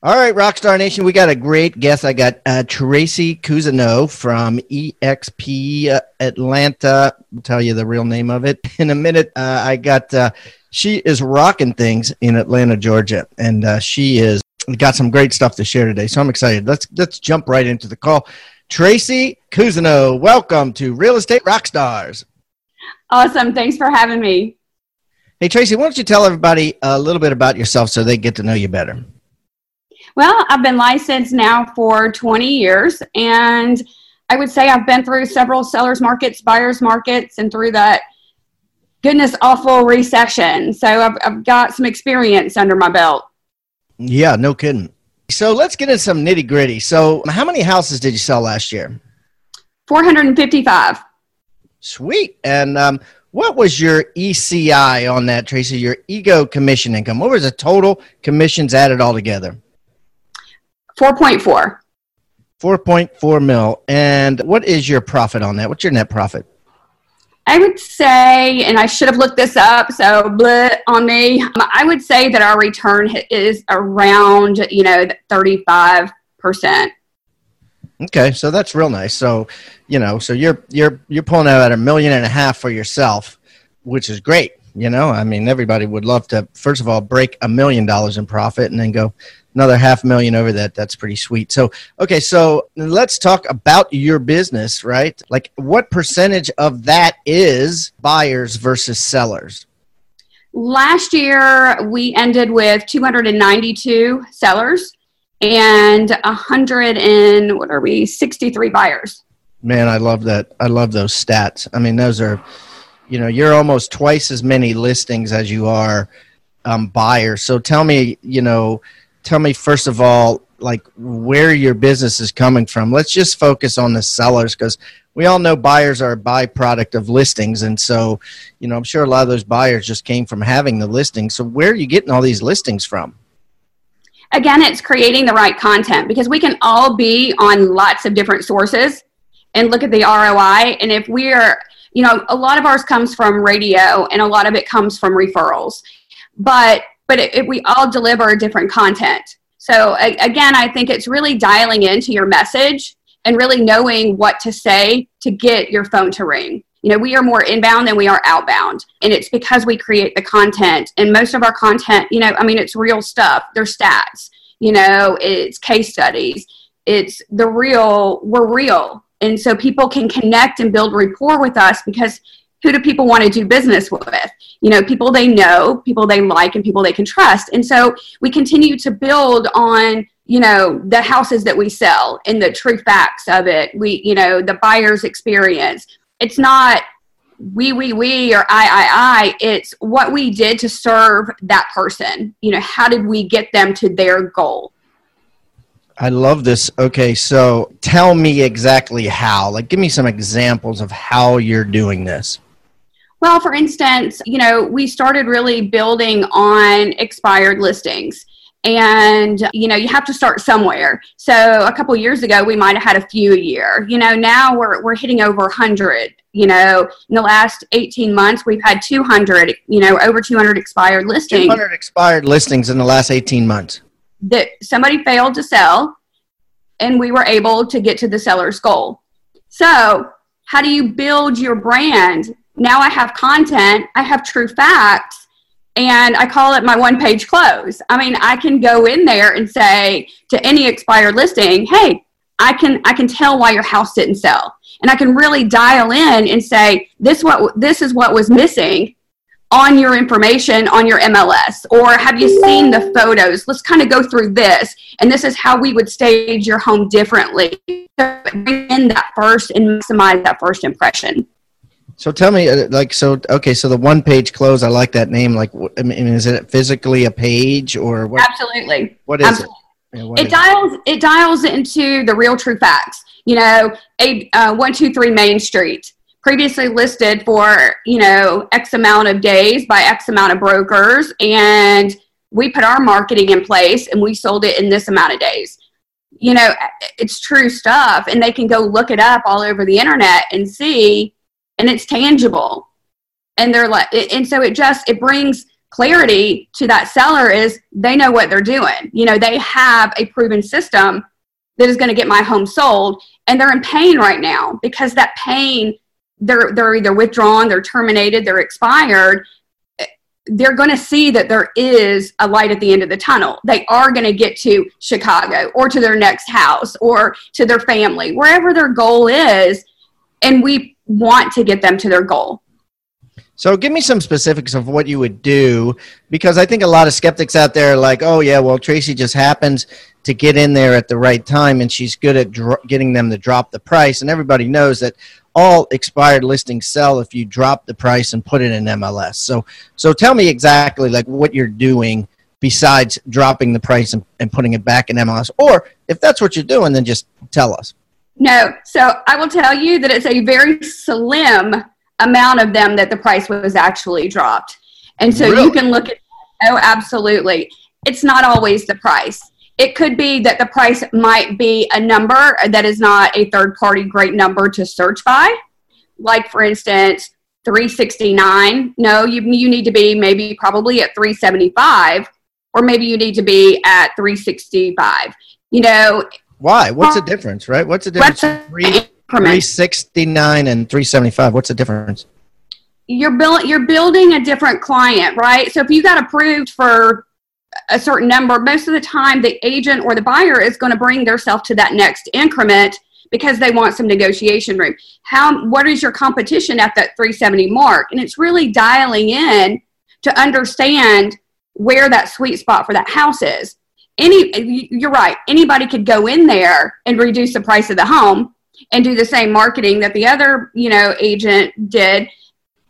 All right, Rockstar Nation, we got a great guest. I got uh, Tracy Cousineau from EXP uh, Atlanta. I'll tell you the real name of it in a minute. Uh, I got, uh, she is rocking things in Atlanta, Georgia, and uh, she is got some great stuff to share today. So I'm excited. Let's let's jump right into the call. Tracy Cousineau, welcome to Real Estate Rockstars. Awesome. Thanks for having me. Hey, Tracy, why don't you tell everybody a little bit about yourself so they get to know you better? Well, I've been licensed now for 20 years, and I would say I've been through several sellers markets, buyers markets, and through that goodness awful recession. So I've, I've got some experience under my belt. Yeah, no kidding. So let's get into some nitty gritty. So, how many houses did you sell last year? 455. Sweet. And um, what was your ECI on that, Tracy? Your ego commission income? What was the total commissions added all together? 4.4. 4.4 mil. And what is your profit on that? What's your net profit? I would say, and I should have looked this up, so bleh on me. Um, I would say that our return is around, you know, 35%. Okay, so that's real nice. So, you know, so you're you're you're pulling out a million and a half for yourself, which is great. You know, I mean, everybody would love to first of all break a million dollars in profit and then go, another half million over that. That's pretty sweet. So, okay, so let's talk about your business, right? Like, what percentage of that is buyers versus sellers? Last year, we ended with 292 sellers and 100 and what are we, 63 buyers. Man, I love that. I love those stats. I mean, those are, you know, you're almost twice as many listings as you are um, buyers. So tell me, you know, tell me first of all like where your business is coming from. Let's just focus on the sellers because we all know buyers are a byproduct of listings. And so you know i'm sure a lot of those buyers just came from having the listings so where are you getting all these listings from? Again it's creating the right content because we can all be on lots of different sources and look at the roi and if we're you know a lot of ours comes from radio and a lot of it comes from referrals but but it, it, we all deliver different content. So a, again, I think it's really dialing into your message and really knowing what to say to get your phone to ring. You know, we are more inbound than we are outbound. And it's because we create the content. And most of our content, you know, I mean, it's real stuff. There's stats, you know, it's case studies. It's the real, we're real. And so people can connect and build rapport with us because who do people want to do business with? You know, people they know, people they like, and people they can trust. And so we continue to build on, you know, the houses that we sell and the true facts of it. We, you know, the buyer's experience. It's not we, we, we, or I, I, I. It's what we did to serve that person. You know, how did we get them to their goal? I love this. Okay, so tell me exactly how. Like, give me some examples of how you're doing this. Well, for instance, you know, we started really building on expired listings. And, you know, you have to start somewhere. So a couple years ago, we might have had a few a year. You know, now we're, we're hitting over 100. You know, in the last 18 months, we've had 200, you know, over 200 expired listings. 200 expired listings in the last 18 months. That somebody failed to sell, and we were able to get to the seller's goal. So, how do you build your brand now I have content, I have true facts, and I call it my one page close. I mean, I can go in there and say to any expired listing, hey, I can I can tell why your house didn't sell. And I can really dial in and say, this what this is what was missing on your information on your MLS or have you seen the photos? Let's kind of go through this and this is how we would stage your home differently. So bring in that first and maximize that first impression. So tell me, uh, like, so okay, so the one page close, I like that name. Like, I mean, is it physically a page or what? Absolutely. What is Absolutely. it? Yeah, what It is dials it dials into the real true facts. You know, a uh, one two three Main Street previously listed for you know X amount of days by X amount of brokers, and we put our marketing in place and we sold it in this amount of days. You know, it's true stuff, and they can go look it up all over the internet and see, and it's tangible. And they're like, and so it just it brings clarity to that seller is they know what they're doing. You know, they have a proven system that is going to get my home sold, and they're in pain right now because that pain they're they're either withdrawn, they're terminated, they're expired. They're going to see that there is a light at the end of the tunnel. They are going to get to Chicago or to their next house or to their family, wherever their goal is, and we want to get them to their goal. So give me some specifics of what you would do because I think a lot of skeptics out there are like, oh yeah, well Tracy just happens to get in there at the right time and she's good at dro- getting them to drop the price and everybody knows that all expired listings sell if you drop the price and put it in MLS. So so tell me exactly like what you're doing besides dropping the price and, and putting it back in MLS or if that's what you're doing then just tell us. No, so I will tell you that it's a very slim amount of them that the price was actually dropped. And so Really? you can look at, oh, absolutely. It's not always the price. It could be that the price might be a number that is not a third party great number to search by. Like, for instance, 369. No, you, you need to be maybe probably at 375, or maybe you need to be at 365. You know, Why? What's the difference, right? What's the difference? Three, 369 and 375. What's the difference? you're you're building a different client, right? So if you got approved for a certain number, most of the time the agent or the buyer is going to bring themselves to that next increment because they want some negotiation room. How what is your competition at that 370 mark? And it's really dialing in to understand where that sweet spot for that house is. Any you're right, anybody could go in there and reduce the price of the home and do the same marketing that the other, you know, agent did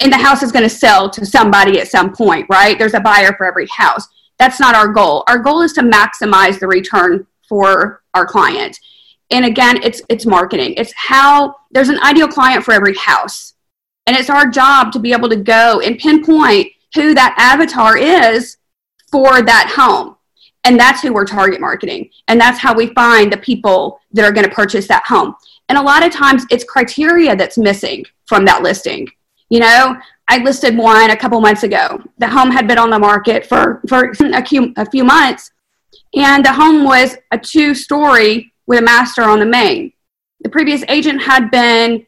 and the house is going to sell to somebody at some point, right? There's a buyer for every house. That's not our goal. Our goal is to maximize the return for our client. And again, it's it's marketing. It's how there's an ideal client for every house. And it's our job to be able to go and pinpoint who that avatar is for that home. And that's who we're target marketing. And that's how we find the people that are going to purchase that home. And a lot of times it's criteria that's missing from that listing. You know, I listed one a couple months ago. The home had been on the market for, for a, few, a few months, and the home was a two story with a master on the main. The previous agent had been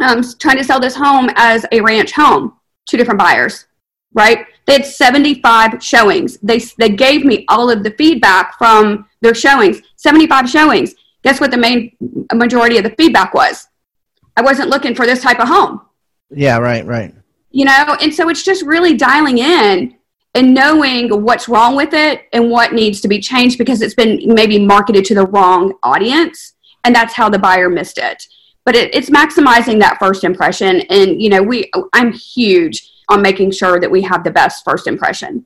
um, trying to sell this home as a ranch home, two different buyers, right? They had 75 showings. They, they gave me all of the feedback from their showings, 75 showings. Guess what the main majority of the feedback was? I wasn't looking for this type of home Yeah, right, right. You know? And so it's just really dialing in and knowing what's wrong with it and what needs to be changed because it's been maybe marketed to the wrong audience and that's how the buyer missed it. But it, it's maximizing that first impression and you know we i'm huge on making sure that we have the best first impression.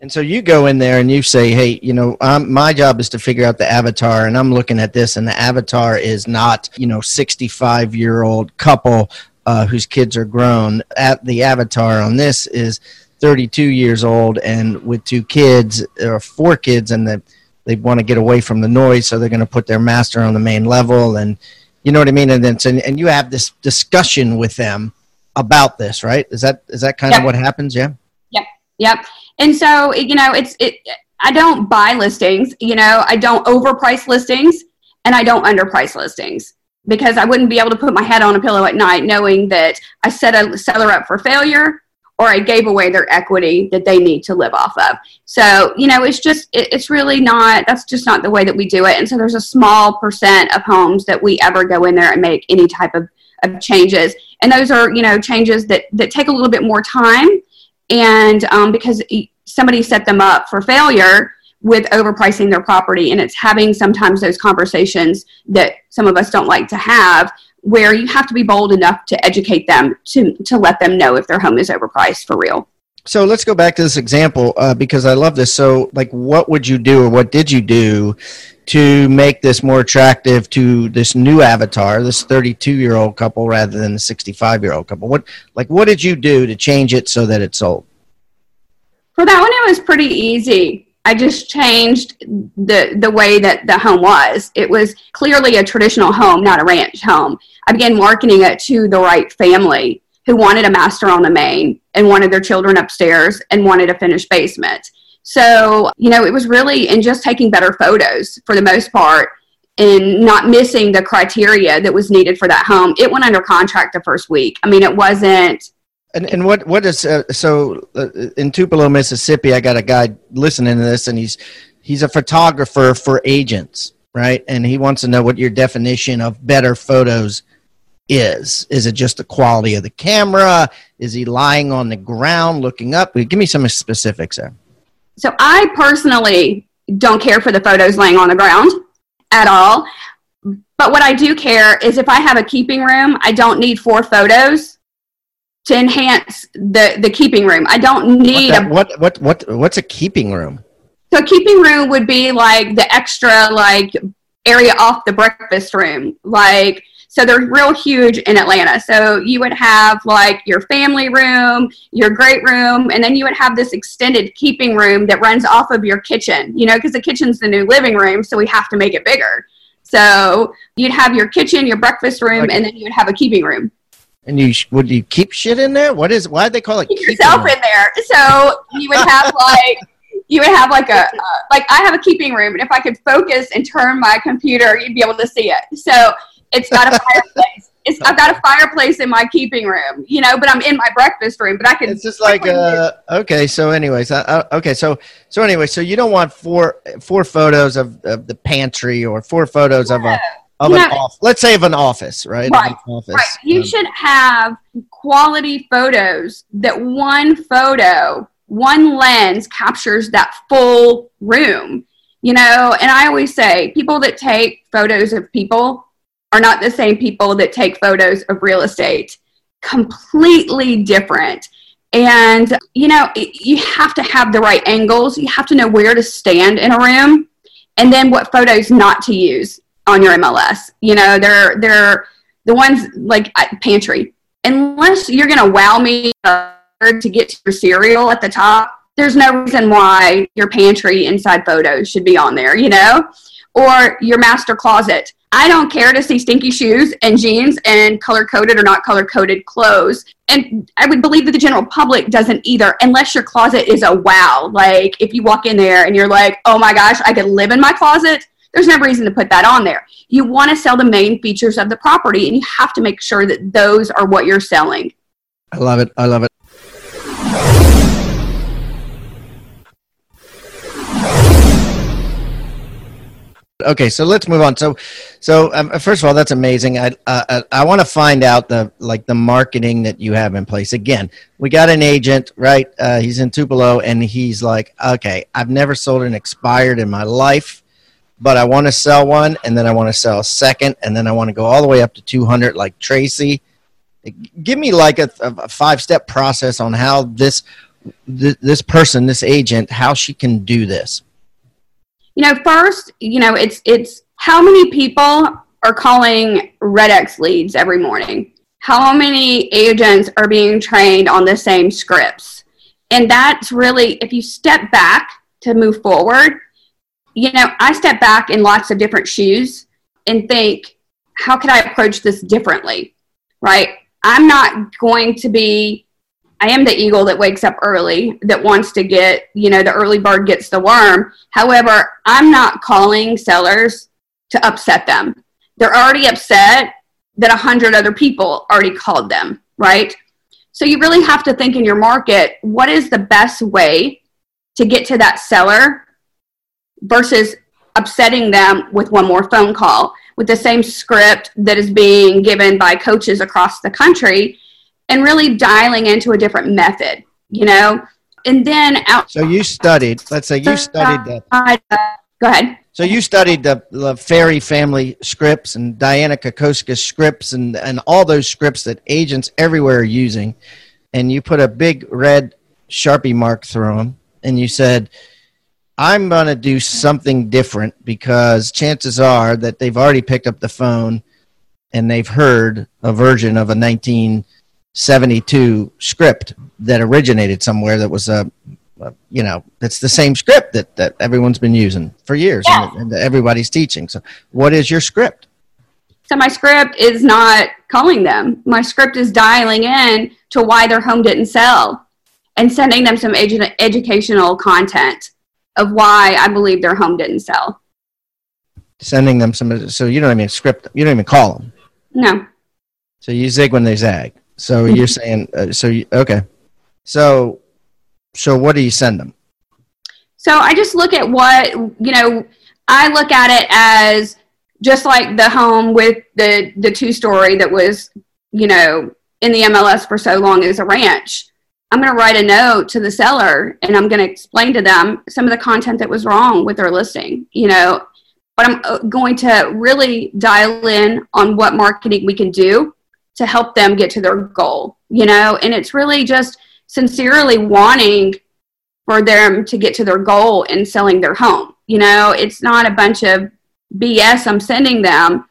And so you go in there and you say, "Hey, you know, my job is to figure out the avatar, and I'm looking at this, and the avatar is not, you know, 65 year old couple uh, whose kids are grown. At the avatar on this is 32 years old and with two kids or four kids, and the, they want to get away from the noise, so they're going to put their master on the main level, and you know what I mean. And then so, and you have this discussion with them about this, right? Is that is that kind of what happens? Yeah. Yep. Yep. And so, you know, it's it I don't buy listings, you know, I don't overprice listings and I don't underprice listings because I wouldn't be able to put my head on a pillow at night knowing that I set a seller up for failure or I gave away their equity that they need to live off of. So, you know, it's just it, it's really not that's just not the way that we do it. And so there's a small percent of homes that we ever go in there and make any type of of changes. And those are, you know, changes that that take a little bit more time and um, because somebody set them up for failure with overpricing their property and it's having sometimes those conversations that some of us don't like to have where you have to be bold enough to educate them to, to let them know if their home is overpriced for real. So let's go back to this example uh, because I love this. So, like, what would you do or what did you do to make this more attractive to this new avatar, this 32 year old couple rather than the 65 year old couple? What, like, what did you do to change it so that it sold? For that one, it was pretty easy. I just changed the the way that the home was. It was clearly a traditional home, not a ranch home. I began marketing it to the right family who wanted a master on the main and wanted their children upstairs and wanted a finished basement. So, you know, it was really in just taking better photos for the most part and not missing the criteria that was needed for that home. It went under contract the first week. I mean, it wasn't and and what what is uh, so uh, in Tupelo, Mississippi? I got a guy listening to this, and he's he's a photographer for agents, right? And he wants to know what your definition of better photos is. Is it just the quality of the camera? Is he lying on the ground looking up? Give me some specifics there. So I personally don't care for the photos laying on the ground at all. But what I do care is if I have a keeping room, I don't need four photos to enhance the the keeping room. I don't need what, that, a, what what what what's a keeping room? So a keeping room would be like the extra like area off the breakfast room. Like so they're real huge in Atlanta. So you would have like your family room, your great room, and then you would have this extended keeping room that runs off of your kitchen, you know, because the kitchen's the new living room, so we have to make it bigger. So you'd have your kitchen, your breakfast room, okay. and then you would have a keeping room. And you would you keep shit in there? What is why do they call it? Keep yourself in there. So you would have like you would have like a uh, like I have a keeping room, and if I could focus and turn my computer, you'd be able to see it. So it's got a fireplace. It's, I've got a fireplace in my keeping room, you know, but I'm in my breakfast room. But I can. It's just like uh, okay. So, anyways, uh, okay. So, so anyway, so you don't want four four photos of, of the pantry or four photos yeah. of a of you an know, office. Let's say of an office, right? Right. Office. right. You um, should have quality photos that one photo, one lens captures that full room. You know, and I always say people that take photos of people are not the same people that take photos of real estate. Completely different. And, you know, you have to have the right angles. You have to know where to stand in a room and then what photos not to use on your MLS. You know, they're they're the ones like pantry. Unless you're to wow me to get to your cereal at the top, there's no reason why your pantry inside photos should be on there, you know? Or your master closet. I don't care to see stinky shoes and jeans and color coded or not color coded clothes. And I would believe that the general public doesn't either, unless your closet is a wow. Like if you walk in there and you're like, oh my gosh, I could live in my closet, there's no reason to put that on there. You want to sell the main features of the property, and you have to make sure that those are what you're selling. I love it. I love it. okay so let's move on so so um, first of all that's amazing i uh, i want to find out the like the marketing that you have in place again we got an agent right uh, he's in tupelo and he's like okay i've never sold an expired in my life but I want to sell one, and then I want to sell a second, and then I want to go all the way up to 200 like Tracy. Give me like a, a five step process on how this this person, this agent, how she can do this. You know, first, you know, it's it's how many people are calling Red X leads every morning. How many agents are being trained on the same scripts? And that's really, if you step back to move forward, you know, I step back in lots of different shoes and think, how could I approach this differently? Right? I'm not going to be, I am the eagle that wakes up early, that wants to get, you know, the early bird gets the worm. However, I'm not calling sellers to upset them. They're already upset that a hundred other people already called them, right? So you really have to think in your market, what is the best way to get to that seller versus upsetting them with one more phone call with the same script that is being given by coaches across the country and really dialing into a different method, you know? And then out. So you studied, let's say you studied that. Go ahead. So you studied the, the Ferry family scripts and Diana Kokoszka scripts and, and all those scripts that agents everywhere are using, and you put a big red Sharpie mark through them, and you said, I'm going to do something different because chances are that they've already picked up the phone and they've heard a version of a 1972 script that originated somewhere that was a you know, it's the same script that, that everyone's been using for years yeah. and, and everybody's teaching. So, what is your script? So, my script is not calling them. My script is dialing in to why their home didn't sell and sending them some edu- educational content of why I believe their home didn't sell. Sending them some, so you don't even script, you don't even call them. No. So you zig when they zag. So you're saying, uh, so you, okay. So so what do you send them? So I just look at what, you know, I look at it as just like the home with the the two story that was, you know, in the MLS for so long as a ranch. I'm going to write a note to the seller and I'm going to explain to them some of the content that was wrong with their listing, you know, but I'm uh, going to really dial in on what marketing we can do to help them get to their goal, you know, and it's really just sincerely wanting for them to get to their goal in selling their home. You know, it's not a bunch of BS I'm sending them,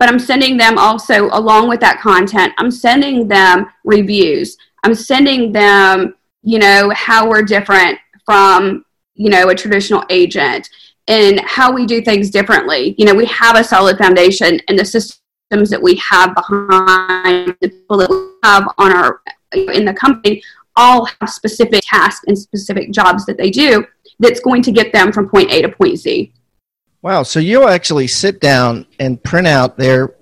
but I'm sending them also, along with that content, I'm sending them reviews. I'm sending them, you know, how we're different from, you know, a traditional agent and how we do things differently. You know, we have a solid foundation and the systems that we have behind the people that we have on our in the company all have specific tasks and specific jobs that they do that's going to get them from point A to point Z. Wow. So you'll actually sit down and print out their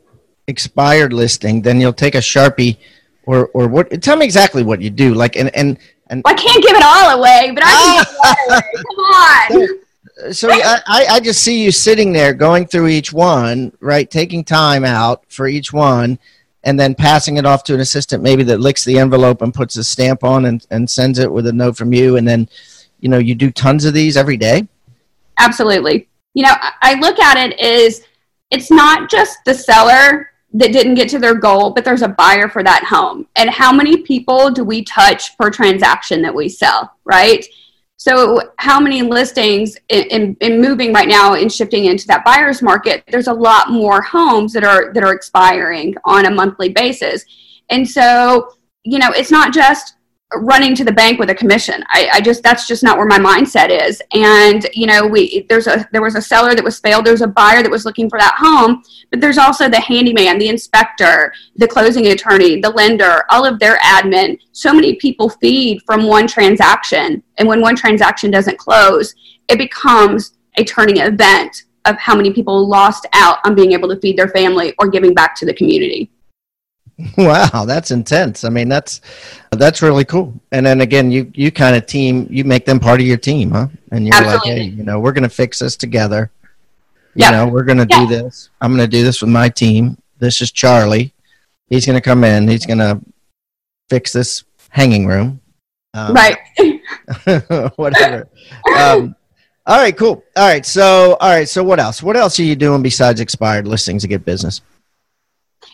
expired listing, then you'll take a Sharpie or, or what, tell me exactly what you do. Like, and, and, and I can't give it all away, but I can Come on. So, so I, I just see you sitting there going through each one, right? Taking time out for each one and then passing it off to an assistant maybe that licks the envelope and puts a stamp on and, and sends it with a note from you and then you know you do tons of these every day absolutely you know i look at it as it's not just the seller that didn't get to their goal but there's a buyer for that home and how many people do we touch per transaction that we sell right so, how many listings in, in, in, moving right now and shifting into that buyer's market? There's a lot more homes that are that are expiring on a monthly basis, and so you know it's not just running to the bank with a commission. I, I, just that's just not where my mindset is. And you know, we there's a there was a seller that was failed. There's a buyer that was looking for that home, but there's also the handyman, the inspector, the closing attorney, the lender, all of their admin. So many people feed from one transaction, and when one transaction doesn't close, it becomes a turning event of how many people lost out on being able to feed their family or giving back to the community. Wow, that's intense. I mean, that's that's really cool. And then again, you you kind of team, you make them part of your team, huh? And you're Absolutely. like, hey, you know, we're going to fix this together. You yep. know, we're going to do this. I'm going to do this with my team. This is Charlie. He's going to come in. He's going to fix this hanging room. Um, right. whatever. Um, all right, cool. All right, so all right, so what else? What else are you doing besides expired listings to get business?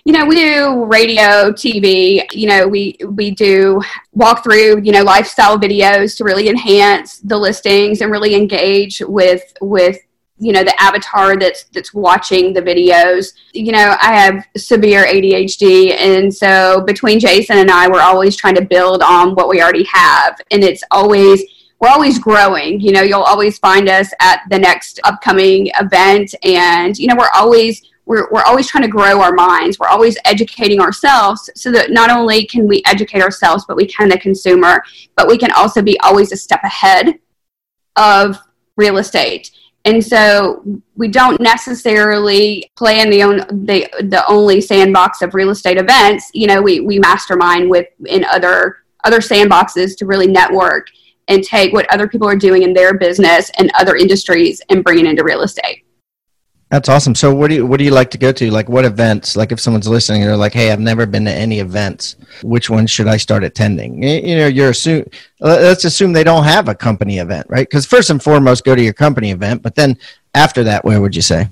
You know, we do radio, TV, you know, we we do walk through, you know, lifestyle videos to really enhance the listings and really engage with with you know the avatar that's that's watching the videos. You know i have severe adhd and so between jason and i we're always trying to build on what we already have. And it's always we're always growing. You know you'll always find us at the next upcoming event and you know we're always we're, we're always trying to grow our minds. We're always educating ourselves so that not only can we educate ourselves, but we can the consumer, but we can also be always a step ahead of real estate. And so we don't necessarily play in the, own, the, the only sandbox of real estate events. You know, we, we mastermind with in other other sandboxes to really network and take what other people are doing in their business and other industries and bring it into real estate. That's awesome. So what do you what do you like to go to? Like what events? Like if someone's listening and they're like, "Hey, I've never been to any events. Which one should I start attending?" You know, you're assume let's assume they don't have a company event, right? Cuz first and foremost go to your company event, but then after that, where would you say?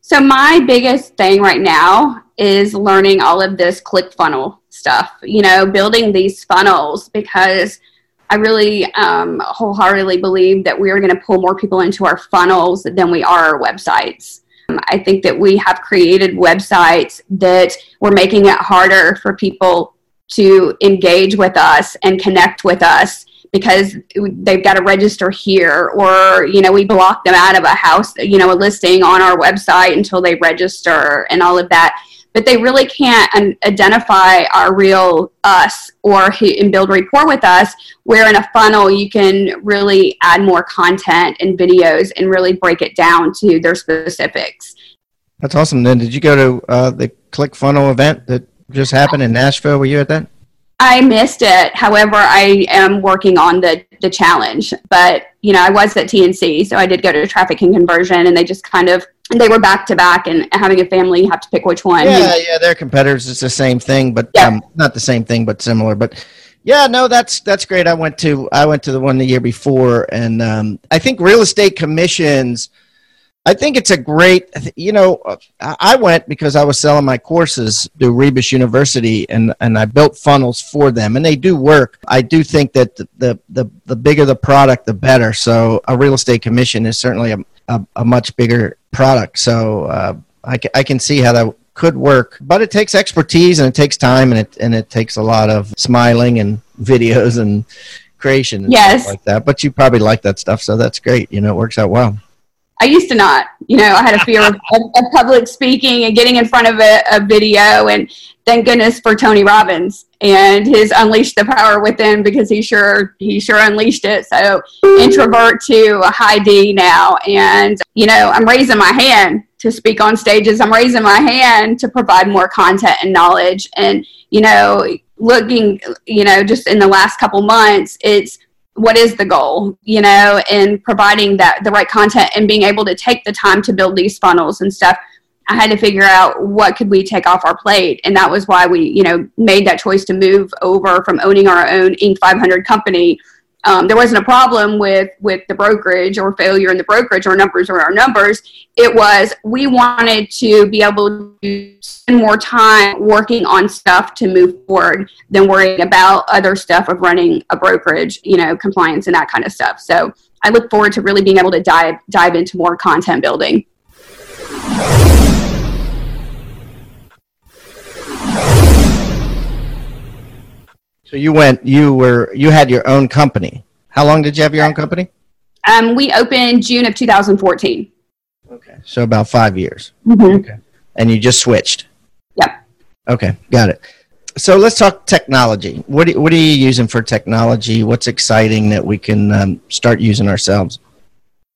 So my biggest thing right now is learning all of this click funnel stuff. You know, building these funnels because I really um, wholeheartedly believe that we are going to pull more people into our funnels than we are our websites. Um, I think that we have created websites that we're making it harder for people to engage with us and connect with us because they've got to register here or you know we block them out of a house you know a listing on our website until they register and all of that but they really can't um, identify our real us or and build rapport with us where in a funnel you can really add more content and videos and really break it down to their specifics. That's awesome. Then did you go to uh, the click funnel event that just happened in nashville? Were you at that? I missed it. However, I am working on the the challenge. But you know, I was at TNC, so I did go to traffic and conversion, and they just kind of they were back to back and having a family you have to pick which one yeah yeah they're competitors it's the same thing but yeah. um, not the same thing but similar but yeah no that's that's great i went to i went to the one the year before and um, i think real estate commissions i think it's a great you know i went because i was selling my courses through REBus University and and i built funnels for them and they do work i do think that the the the, the bigger the product the better so a real estate commission is certainly a a, a much bigger product. So uh, I, I can see how that could work, but it takes expertise and it takes time and it and it takes a lot of smiling and videos and creation and yes. like that. But you probably like that stuff, so that's great. You know, it works out well. I used to not. You know, I had a fear of, of, public speaking and getting in front of a, a, video. And thank goodness for Tony Robbins and his unleash the power within because he sure he sure unleashed it. So introvert to a high D now, and you know, I'm raising my hand to speak on stages. I'm raising my hand to provide more content and knowledge. And you know, looking, you know, just in the last couple months, it's what is the goal you know in providing that the right content and being able to take the time to build these funnels and stuff. I had to figure out what could we take off our plate and that was why we you know made that choice to move over from owning our own inc. 500 company um, there wasn't a problem with with the brokerage or failure in the brokerage or numbers or our numbers. It was we wanted to be able to spend more time working on stuff to move forward than worrying about other stuff of running a brokerage you know compliance and that kind of stuff. So i look forward to really being able to dive dive into more content building So you went, you were, you had your own company. How long did you have your own company? Um, we opened June of 2014. Okay, so about five years. Mm-hmm. Okay, and you just switched. Yep. Okay, got it. So let's talk technology. What what are you using for technology? What's exciting that we can um, start using ourselves?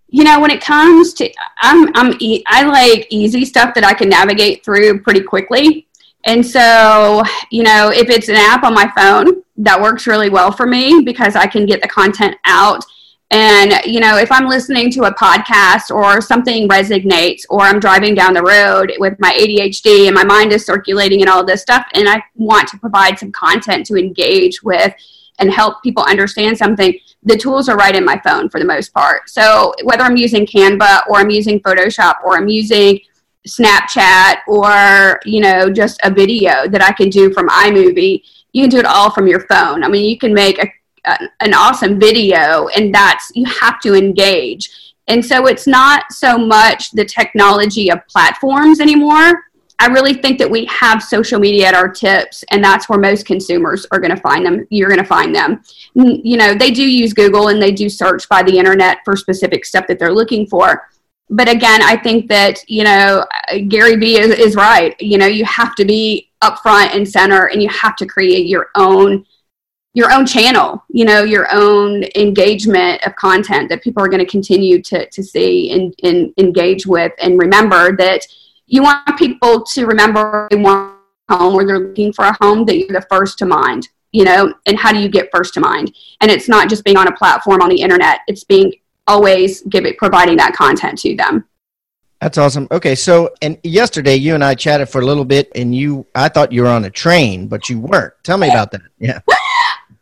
You know, when it comes to, I'm I'm I like easy stuff that I can navigate through pretty quickly. And so, you know, if it's an app on my phone, that works really well for me because I can get the content out. And, you know, if I'm listening to a podcast or something resonates or I'm driving down the road with my ADHD and my mind is circulating and all this stuff, and I want to provide some content to engage with and help people understand something, the tools are right in my phone for the most part. So whether I'm using Canva or I'm using Photoshop or I'm using Snapchat or, you know, just a video that I can do from iMovie. You can do it all from your phone. I mean, you can make a, a, an awesome video, and that's, you have to engage. And so it's not so much the technology of platforms anymore. I really think that we have social media at our tips, and that's where most consumers are going to find them. You're going to find them. You know, they do use Google and they do search by the internet for specific stuff that they're looking for but again, I think that you know Gary Vee is, is right. You know, you have to be up front and center, and you have to create your own your own channel. You know, your own engagement of content that people are going to continue to to see and, and engage with, and remember that you want people to remember they want a home or they're looking for a home that you're the first to mind you know and how do you get first to mind and it's not just being on a platform on the internet it's being always giving providing that content to them That's awesome. Okay, so and yesterday you and I chatted for a little bit, and you I thought you were on a train, but you weren't. Tell me about that. Yeah.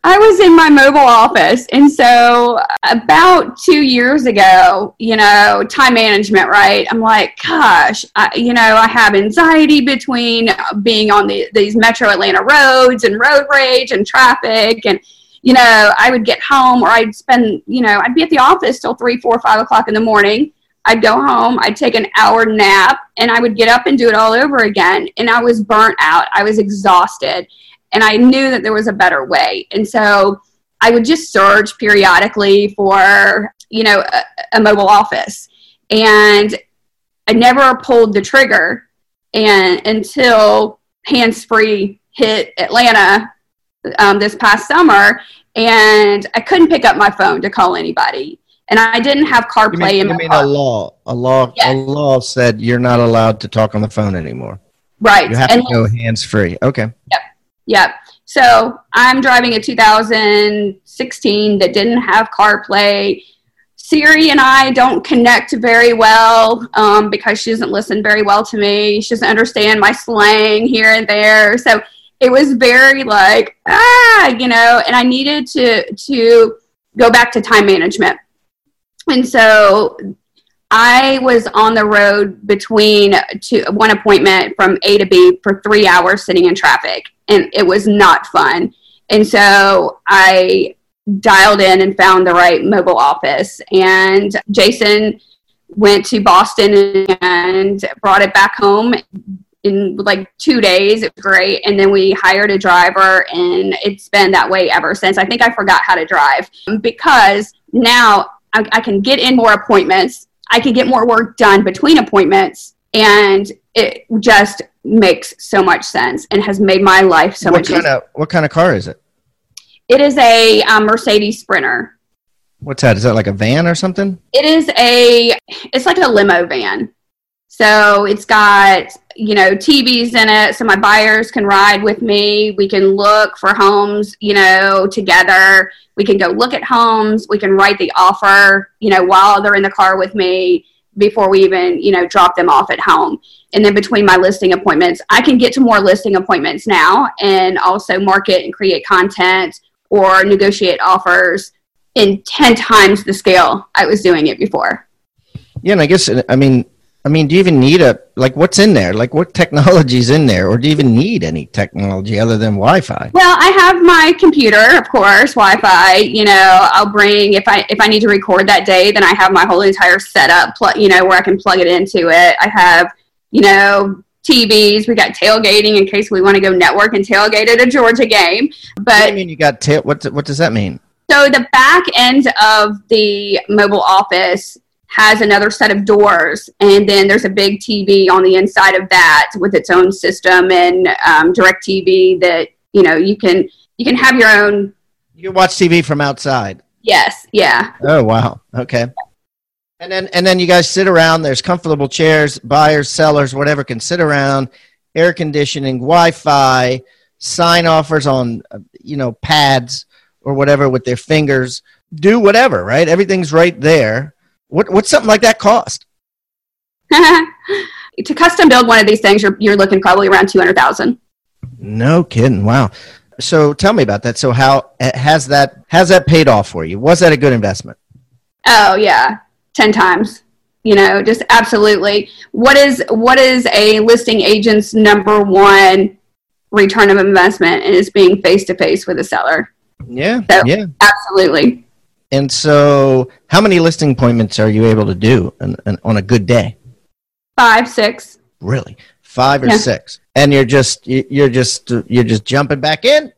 I was in my mobile office. And so, about two years ago, you know, time management, right? I'm like, gosh, I, you know, I have anxiety between being on the, these metro Atlanta roads and road rage and traffic. And, you know, I would get home or I'd spend, you know, I'd be at the office till three, four, five o'clock in the morning. I'd go home, I'd take an hour nap, and I would get up and do it all over again. And I was burnt out. I was exhausted and I knew that there was a better way. And so I would just search periodically for, you know, a, a mobile office. And I never pulled the trigger and until hands free hit Atlanta um, this past summer, and I couldn't pick up my phone to call anybody. And I didn't have CarPlay you in my mean car. a law? A law? Yes. A law said you're not allowed to talk on the phone anymore. right. You have and to go hands free. Okay. Yep. Yep. So I'm driving a 2016 that didn't have CarPlay. Siri and I don't connect very well um, because she doesn't listen very well to me. She doesn't understand my slang here and there. So it was very like ah, you know. And I needed to to go back to time management. And so I was on the road between two, one appointment from A to B for three hours sitting in traffic, and it was not fun. And so I dialed in and found the right mobile office. And Jason went to Boston and brought it back home in like two days. It was great. And then we hired a driver, and it's been that way ever since. I think I forgot how to drive because now I, I can get in more appointments. I can get more work done between appointments, and it just makes so much sense and has made my life so what much kind easier. of what kind of car is it? It is a um, Mercedes Sprinter. What's that? Is that like a van or something? It is a it's like a limo van. So it's got, you know, TVs in it so my buyers can ride with me. We can look for homes, you know, together. We can go look at homes. We can write the offer, you know, while they're in the car with me before we even, you know, drop them off at home. And then between my listing appointments, I can get to more listing appointments now and also market and create content or negotiate offers in 10 times the scale I was doing it before. Yeah, and I guess I mean I mean, do you even need a like what's in there? Like what technology's in there, or do you even need any technology other than Wi-Fi? Well, I have my computer, of course, Wi-Fi. You know, I'll bring if I if I need to record that day, then I have my whole entire setup. Pl- you know, where I can plug it into it. I have, you know, TVs. We got tailgating in case we want to go network and tailgate at a Georgia game. Do you mean you got ta- what? What does that mean? so the back end of the mobile office has another set of doors and then there's a big tv on the inside of that with its own system and um, direct tv that you know you can you can have your own You can watch TV from outside. yes yeah Oh wow. Okay. And then and then you guys sit around. There's comfortable chairs. Buyers, sellers, whatever can sit around. Air conditioning, Wi-Fi, sign offers on you know pads or whatever with their fingers. Do whatever, right? Everything's right there. What what's something like that cost? to custom build one of these things you're, you're looking probably around 200000 No kidding. Wow. So tell me about that. So how eh, has that has that paid off for you? Was that a good investment? Oh yeah, ten times. You know, just absolutely. What is what is a listing agent's number one return of investment? And it's being face to face with a seller. Yeah. So- Yeah. Absolutely. And so, how many listing appointments are you able to do on, on a good day? Five, six. Really, five or Yeah. six? And you're just you- you're just you're just jumping back in,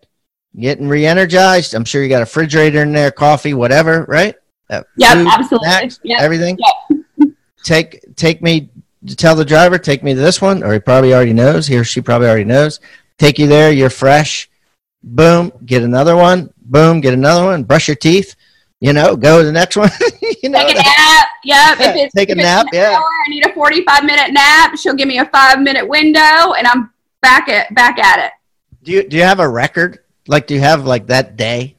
getting re-energized. I'm sure you got a refrigerator in there, coffee, whatever, right? Uh, Yep, absolutely. snacks, Yep. everything. Take take me tell the driver take me to this one, or he probably already knows. He or she probably already knows. Take you there. You're fresh. Boom. Get another one. Boom. Get another one. Brush your teeth. You know, go to the next one. you know, Take a nap. Yep. If it's, Take a nap, yeah. hour, I need a forty-five minute nap. She'll give me a five-minute window, and I'm back at back at it. Do you do you have a record? Like, do you have like that day,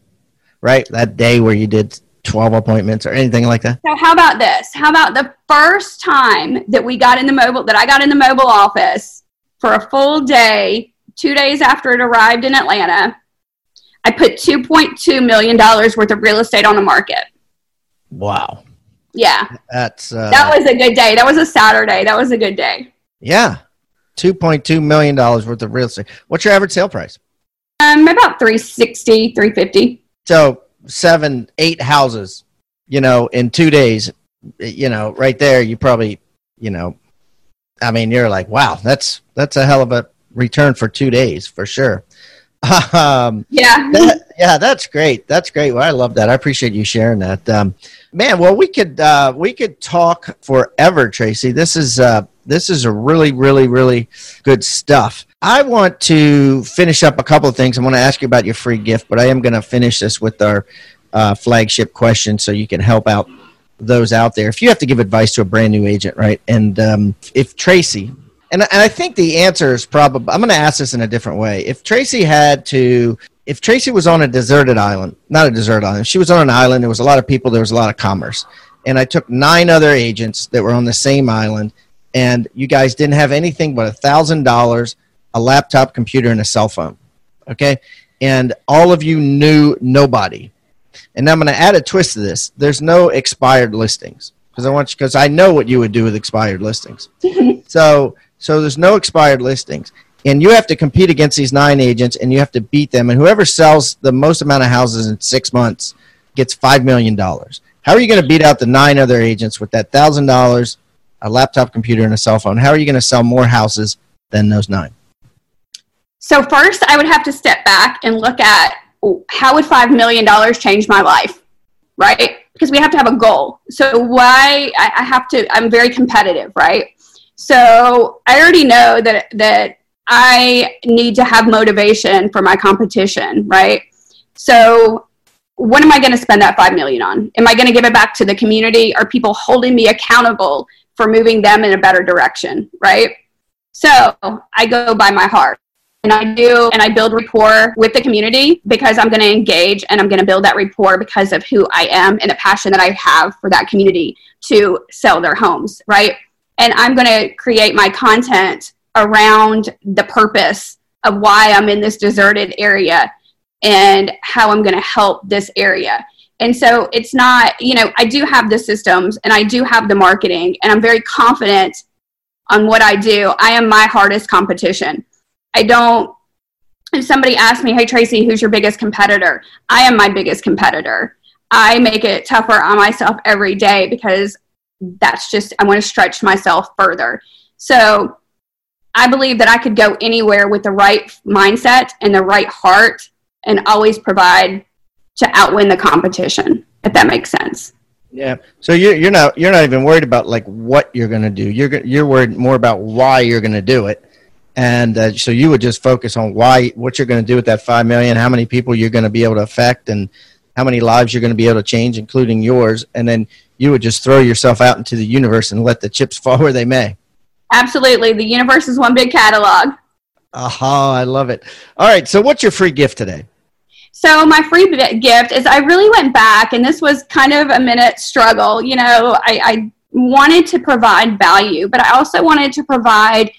right? That day where you did 12 appointments or anything like that? So how about this? How about the first time that we got in the mobile that I got in the mobile office for a full day, two days after it arrived in Atlanta, I put two point two million dollars worth of real estate on the market. Wow. Yeah. That's uh, that was a good day. That was a Saturday. That was a good day. Yeah. Two point two million dollars worth of real estate. What's your average sale price? Um, about 360, 350. So seven, eight houses, you know, in two days, you know, right there, you probably, you know, I mean, you're like, wow, that's that's a hell of a return for two days for sure. Um, yeah, that, yeah, that's great. That's great. Well, I love that. I appreciate you sharing that, um, man. Well, we could uh, we could talk forever, Tracy. This is uh, this is a really, really, really good stuff. I want to finish up a couple of things. I want to ask you about your free gift, but I am going to finish this with our uh, flagship question so you can help out those out there. If you have to give advice to a brand new agent, right? And um, if Tracy, and, and I think the answer is probably, I'm going to ask this in a different way. If Tracy had to, if Tracy was on a deserted island, not a deserted island, she was on an island, there was a lot of people, there was a lot of commerce. And I took nine other agents that were on the same island, and you guys didn't have anything but a thousand dollars, a laptop computer, and a cell phone. Okay. And all of you knew nobody. And I'm going to add a twist to this. There's no expired listings because I want you because I know what you would do with expired listings. so so there's no expired listings. And you have to compete against these nine agents and you have to beat them. And whoever sells the most amount of houses in six months gets $5 million. How are you going to beat out the nine other agents with that $1,000, a laptop computer, and a cell phone? How are you going to sell more houses than those nine? So, first, I would have to step back and look at how would $5 million change my life, right? Because we have to have a goal. So, why I have to, I'm very competitive, right? So I already know that that I need to have motivation for my competition, right? So what am I going to spend that 5 million on? Am I going to give it back to the community? Are people holding me accountable for moving them in a better direction, right? So I go by my heart. And I do, and I build rapport with the community because I'm going to engage and I'm going to build that rapport because of who I am and the passion that I have for that community to sell their homes, right? And I'm going to create my content around the purpose of why I'm in this deserted area and how I'm going to help this area. And so it's not, you know, I do have the systems and I do have the marketing and I'm very confident on what I do. I am my hardest competition. I don't, if somebody asks me, hey, Tracy, who's your biggest competitor? I am my biggest competitor. I make it tougher on myself every day because that's just I want to stretch myself further. So I believe that I could go anywhere with the right mindset and the right heart and always provide to outwin the competition, if that makes sense. Yeah. So you're you're not you're not even worried about like what you're going to do. You're you're worried more about why you're going to do it. And uh, so you would just focus on why what you're going to do with that 5 million, how many people you're going to be able to affect and how many lives you're going to be able to change including yours and then you would just throw yourself out into the universe and let the chips fall where they may. Absolutely. The universe is one big catalog. Aha, I love it. All right, so what's your free gift today? So my free gift is I really went back, and this was kind of a minute struggle. You know, I, I wanted to provide value, but I also wanted to provide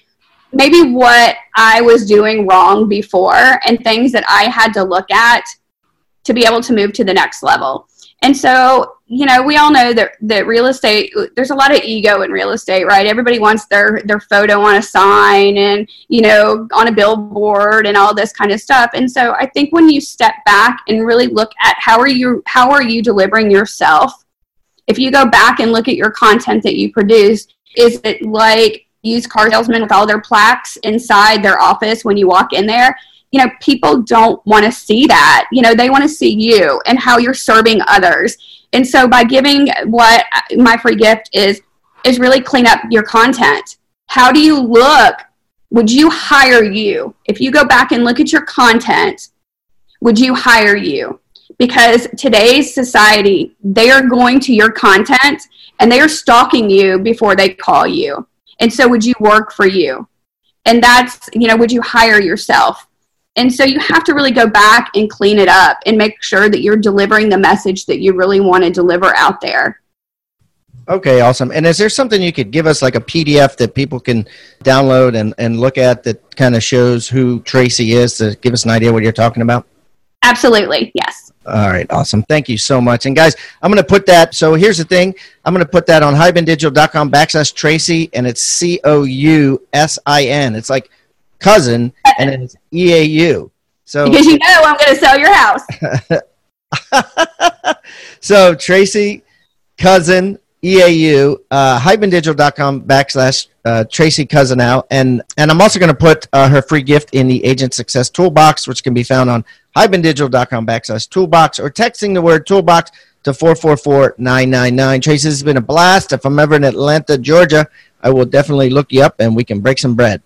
maybe what I was doing wrong before and things that I had to look at to be able to move to the next level. And so, you know, we all know that that real estate there's a lot of ego in real estate, right? Everybody wants their their photo on a sign and, you know, on a billboard and all this kind of stuff. And so I think when you step back and really look at how are you how are you delivering yourself? If you go back and look at your content that you produce, is it like used car salesmen with all their plaques inside their office when you walk in there? You know, people don't want to see that. You know, they want to see you and how you're serving others. And so by giving what uh, my free gift is, is really clean up your content. How do you look? Would you hire you? If you go back and look at your content, would you hire you? Because today's society, they are going to your content and they are stalking you before they call you. And so would you work for you? And that's, you know, would you hire yourself? And so you have to really go back and clean it up and make sure that you're delivering the message that you really want to deliver out there. Okay, awesome. And is there something you could give us, like a PDF that people can download and, and look at that kind of shows who Tracy is to give us an idea what you're talking about? Absolutely, yes. All right, awesome. Thank you so much. And guys, I'm going to put that. So here's the thing I'm going to put that on hibandigital.com backslash Tracy, and it's C O U S I N. It's like cousin, and it's E A U. So because you know I'm going to sell your house. so Tracy, cousin, EAU, uh, hibandigital.com backslash uh, Tracy Cousineau. And, and I'm also going to put uh, her free gift in the Agent Success Toolbox, which can be found on hibandigital.com backslash toolbox or texting the word toolbox to 444-999. Tracy, this has been a blast. If I'm ever in Atlanta, Georgia, I will definitely look you up and we can break some bread.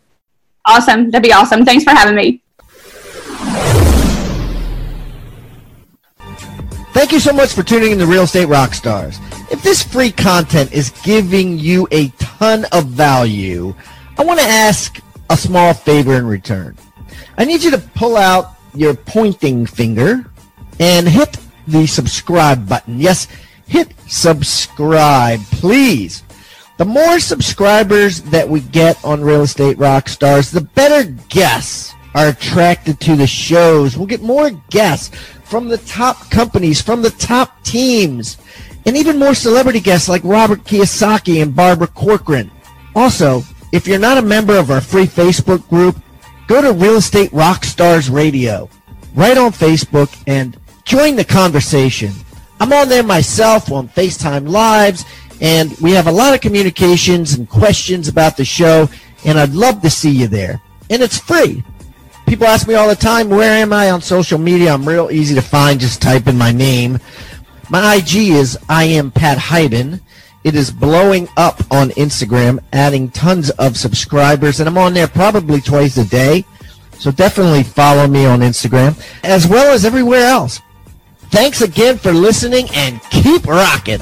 Awesome. That'd be awesome. Thanks for having me. Thank you so much for tuning in to Real Estate Rockstars. If this free content is giving you a ton of value, I want to ask a small favor in return. I need you to pull out your pointing finger and hit the subscribe button. Yes, hit subscribe, please. The more subscribers that we get on Real Estate Rockstars, the better guests are attracted to the shows. We'll get more guests from the top companies, from the top teams, and even more celebrity guests like Robert Kiyosaki and Barbara Corcoran. Also, if you're not a member of our free Facebook group, go to Real Estate Rockstars Radio right on Facebook and join the conversation. I'm on there myself on FaceTime Lives, and we have a lot of communications and questions about the show, and I'd love to see you there. And it's free. People ask me all the time, where am I on social media? I'm real easy to find. Just type in my name. My IG is I am Pat Hiban. It is blowing up on Instagram, adding tons of subscribers, and I'm on there probably twice a day. So definitely follow me on Instagram, as well as everywhere else. Thanks again for listening and keep rocking.